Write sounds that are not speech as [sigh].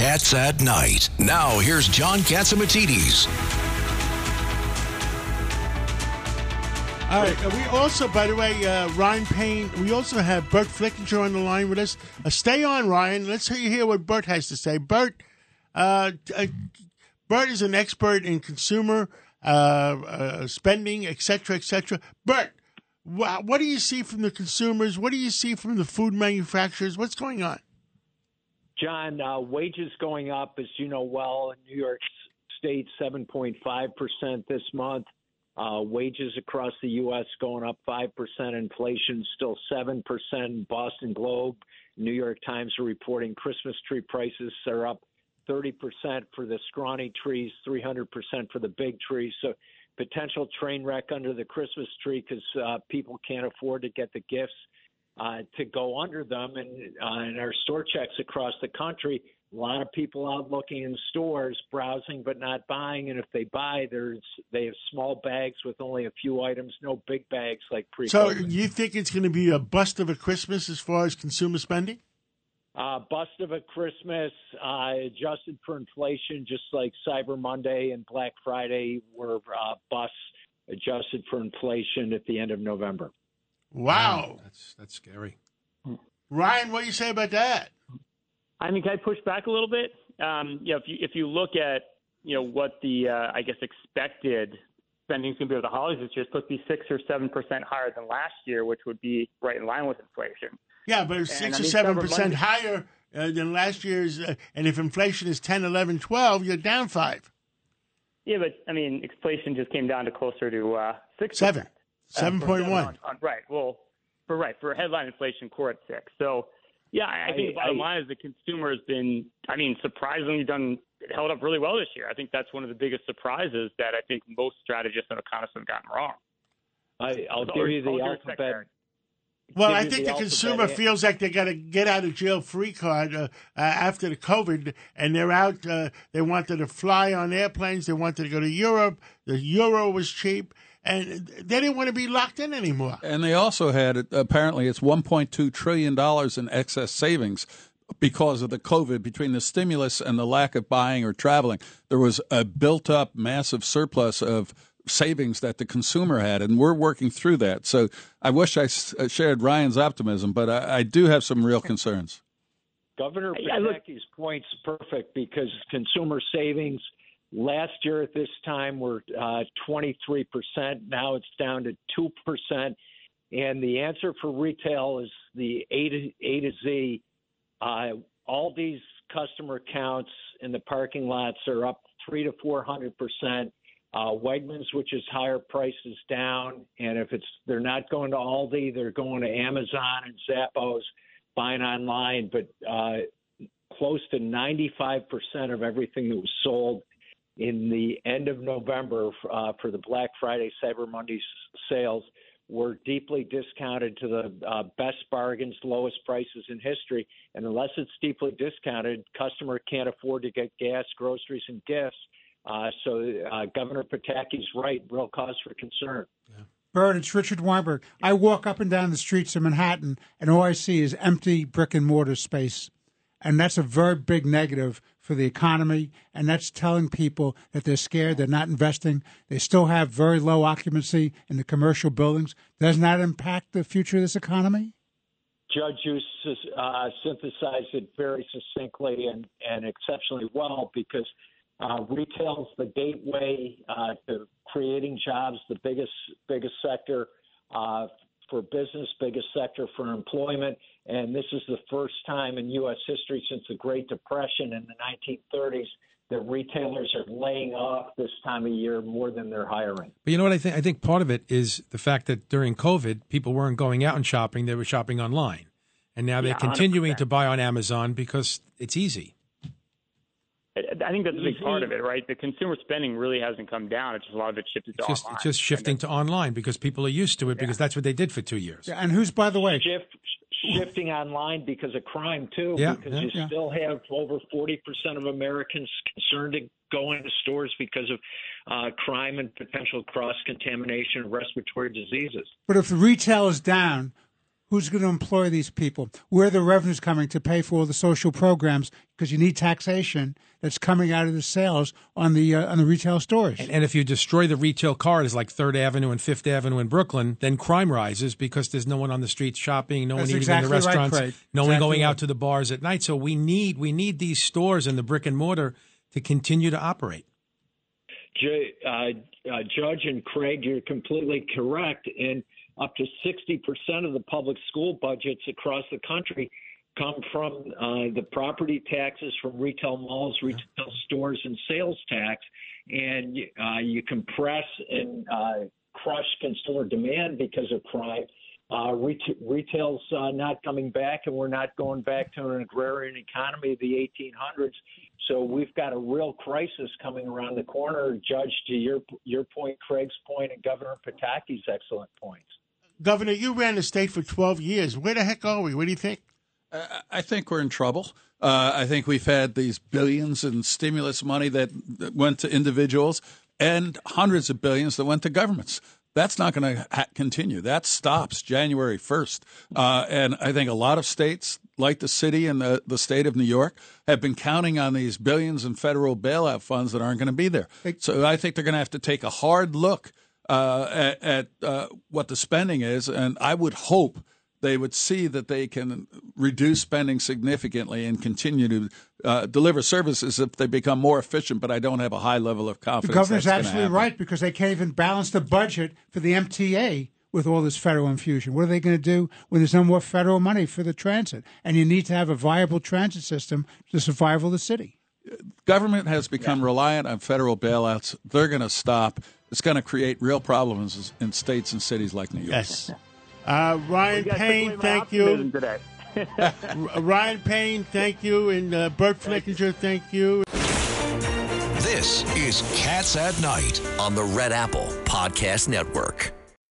Cats at Night. Now, here's John Catsimatidis. All right. We also, by the way, uh, Ryan Payne, we also have Burt Flickinger on the line with us. Uh, stay on, Ryan. Let's hear, what Burt has to say. Burt, uh, uh, Burt is an expert in consumer uh, uh, spending, et cetera, et cetera. Burt, wha what do you see from the consumers? What do you see from the food manufacturers? What's going on? John, uh, wages going up, as you know well, in New York State, 7.5% this month. Uh, wages across the U.S. going up 5%. Inflation still 7%. Boston Globe, New York Times are reporting Christmas tree prices are up 30% for the scrawny trees, 300% for the big trees. So potential train wreck under the Christmas tree because uh, people can't afford to get the gifts uh, to go under them. And uh, in our store checks across the country, a lot of people out looking in stores, browsing but not buying. And if they buy, there's they have small bags with only a few items, no big bags like pre. So you think it's going to be a bust of a Christmas as far as consumer spending? Uh, bust of a Christmas, uh, adjusted for inflation, just like Cyber Monday and Black Friday were uh, busts adjusted for inflation at the end of November. Wow. That's that's scary. Ryan, what do you say about that? I mean, can I push back a little bit? Um, you know, if you if you look at you know what the uh, I guess expected spending is going to be over the holidays this year, it's supposed to be six or seven percent higher than last year, which would be right in line with inflation. Yeah, but it's six I or seven percent Monday- higher uh, than last year's. Uh, and if inflation is 10, 11, 12, you're down five. Yeah, but I mean, inflation just came down to closer to uh, six. Seven. Uh, 7.1. on- on- Right. Well, for right for headline inflation, core at six. So, yeah, I, I think I- the bottom I- line is the consumer has been, I mean, surprisingly done held up really well this year. I think that's one of the biggest surprises that I think most strategists and economists have gotten wrong. I, I'll With give you the alphabet. Well, I think the the consumer feels like they got a get out of jail free card uh, uh, after the COVID, and they're out. Uh, they wanted to fly on airplanes. They wanted to go to Europe. The euro was cheap, and they didn't want to be locked in anymore. And they also had apparently it's 1.2 trillion dollars in excess savings because of the COVID between the stimulus and the lack of buying or traveling. There was a built up massive surplus of savings that the consumer had, and we're working through that. So I wish I s- uh, shared Ryan's optimism, but I, I do have some real concerns. Governor I- I look- Pataki's point's perfect because consumer savings last year at this time we were uh, 23%. Now it's down to 2%. And the answer for retail is the A to, A to Z. Uh, all these customer counts in the parking lots are up three to 400%. Uh, Wegmans, which is higher prices down, and if it's they're not going to Aldi, they're going to Amazon and Zappos, buying online. But uh, close to 95% of everything that was sold in the end of November uh, for the Black Friday, Cyber Monday sales were deeply discounted to the uh, best bargains, lowest prices in history. And unless it's deeply discounted, customer can't afford to get gas, groceries, and gifts. Uh, so uh, Governor Pataki's right, real cause for concern. Burt, it's Richard Weinberg. I walk up and down the streets of Manhattan, and all I see is empty brick and mortar space. And that's a very big negative for the economy. And that's telling people that they're scared, they're not investing. They still have very low occupancy in the commercial buildings. Doesn't that impact the future of this economy? Judge you uh, synthesized it very succinctly and, and exceptionally well because uh, retail's the gateway uh, to creating jobs, the biggest biggest sector uh, for business, biggest sector for employment, and this is the first time in U.S. history since the Great Depression in the 1930s that retailers are laying off this time of year more than they're hiring. But you know what I think? I think part of it is the fact that during COVID, people weren't going out and shopping; they were shopping online, and now they're Yeah, continuing 100%. to buy on Amazon because it's easy. I think that's a big part of it, right? The consumer spending really hasn't come down. It's just a lot of it shifted to It's just, online. it's just shifting to online because people are used to it because that's what they did for two years. Yeah, and who's, by the way, Shift, shifting online because of crime too. Yeah, because yeah, you yeah. still have over forty percent of Americans concerned to go into stores because of uh, crime and potential cross contamination of respiratory diseases. but if the retail is down, who's going to employ these people? Where are the revenues coming to pay for all the social programs? Because you need taxation that's coming out of the sales on the uh, on the retail stores. And, and if you destroy the retail cars like Third Avenue and Fifth Avenue in Brooklyn, then crime rises because there's no one on the streets shopping, no That's one eating exactly in the restaurants, Craig. no one going right. out to the bars at night. So we need we need these stores and the brick and mortar to continue to operate. Ju- uh, uh, Judge and Craig, you're completely correct. And up to 60% of the public school budgets across the country come from uh, the property taxes from retail malls, retail stores, and sales tax. And uh, you compress and uh, crush consumer demand because of crime. Uh, ret- retail's uh, not coming back, and we're not going back to an agrarian economy of the 1800s. So we've got a real crisis coming around the corner. Judge, to your your point, Craig's point, and Governor Pataki's excellent points. Governor, you ran the state for 12 years. Where the heck are we? What do you think? I- I think we're in trouble. Uh, I think we've had these billions in stimulus money that, that went to individuals and hundreds of billions that went to governments. That's not going to ha- continue. That stops January 1st. Uh, and I think a lot of states, like the city and the, the state of New York, have been counting on these billions in federal bailout funds that aren't going to be there. So I think they're going to have to take a hard look uh, at, at uh, what the spending is. And I would hope they would see that they can reduce spending significantly and continue to uh, deliver services if they become more efficient. But I don't have a high level of confidence. The confidence. governor's that's gonna absolutely right because they can't even balance the budget for the MTA with all this federal infusion. What are they going to do when there's no more federal money for the transit? And you need to have a viable transit system to survive the city. Government has become reliant on federal bailouts. They're going to stop. It's going to create real problems in states and cities like New York. Yes. Uh, Ryan You guys took Payne, thank you. Today. [laughs] Ryan Payne, thank you. And uh, Burt Flickinger, thank you. This is Cats at Night. on the Red Apple Podcast Network.